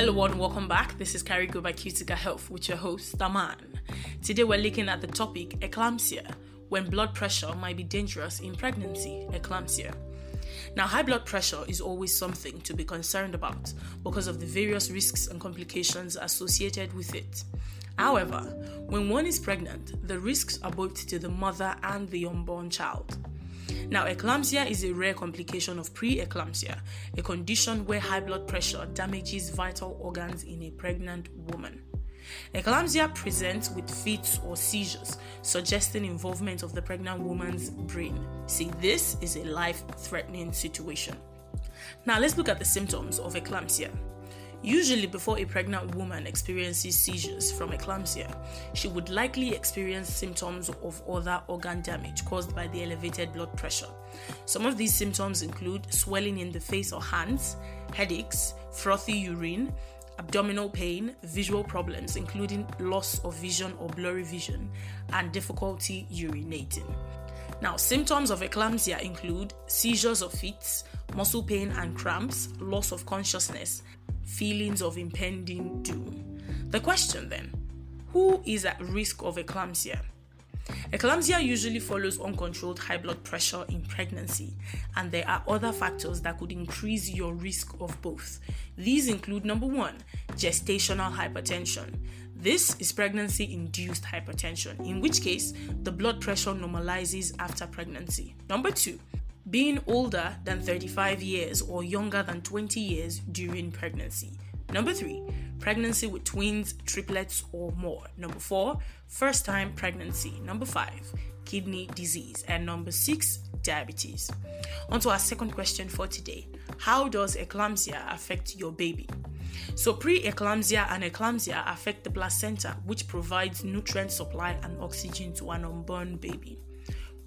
Hello and welcome back. This is Carigo Cutica Health with your host, Daman. Today we're looking at the topic eclampsia, when blood pressure might be dangerous in pregnancy, eclampsia. Now, high blood pressure is always something to be concerned about because of the various risks and complications associated with it. However, when one is pregnant, the risks are both to the mother and the unborn child. Now, eclampsia is a rare complication of preeclampsia, a condition where high blood pressure damages vital organs in a pregnant woman. Eclampsia presents with fits or seizures, suggesting involvement of the pregnant woman's brain. See, this is a life threatening situation. Now, let's look at the symptoms of eclampsia. Usually, before a pregnant woman experiences seizures from eclampsia, she would likely experience symptoms of other organ damage caused by the elevated blood pressure. Some of these symptoms include swelling in the face or hands, headaches, frothy urine, abdominal pain, visual problems, including loss of vision or blurry vision, and difficulty urinating. Now, symptoms of eclampsia include seizures of fits, muscle pain and cramps, loss of consciousness, feelings of impending doom. The question then who is at risk of eclampsia? Eclampsia usually follows uncontrolled high blood pressure in pregnancy, and there are other factors that could increase your risk of both. These include number one, gestational hypertension. This is pregnancy induced hypertension, in which case the blood pressure normalizes after pregnancy. Number two, being older than 35 years or younger than 20 years during pregnancy. Number three, pregnancy with twins, triplets, or more. Number four, first time pregnancy. Number five, kidney disease. And number six, diabetes. On to our second question for today How does eclampsia affect your baby? So, pre-eclampsia and eclampsia affect the placenta, which provides nutrient supply and oxygen to an unborn baby.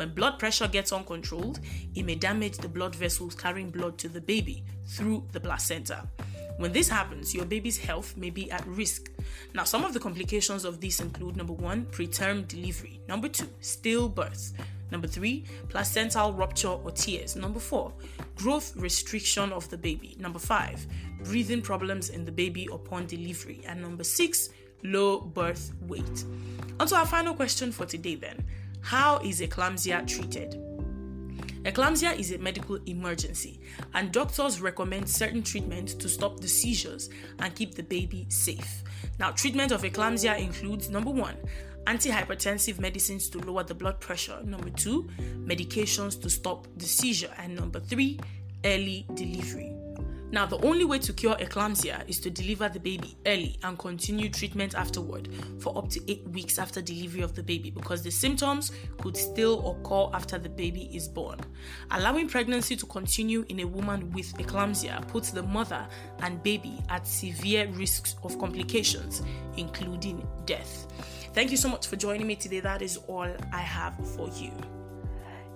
When blood pressure gets uncontrolled, it may damage the blood vessels carrying blood to the baby through the placenta. When this happens, your baby's health may be at risk. Now, some of the complications of this include number one, preterm delivery, number two, stillbirth, number three, placental rupture or tears, number four, growth restriction of the baby, number five, breathing problems in the baby upon delivery, and number six, low birth weight. On to our final question for today then. How is eclampsia treated? Eclampsia is a medical emergency, and doctors recommend certain treatments to stop the seizures and keep the baby safe. Now, treatment of eclampsia includes number one, antihypertensive medicines to lower the blood pressure, number two, medications to stop the seizure, and number three, early delivery. Now, the only way to cure eclampsia is to deliver the baby early and continue treatment afterward for up to eight weeks after delivery of the baby because the symptoms could still occur after the baby is born. Allowing pregnancy to continue in a woman with eclampsia puts the mother and baby at severe risks of complications, including death. Thank you so much for joining me today. That is all I have for you.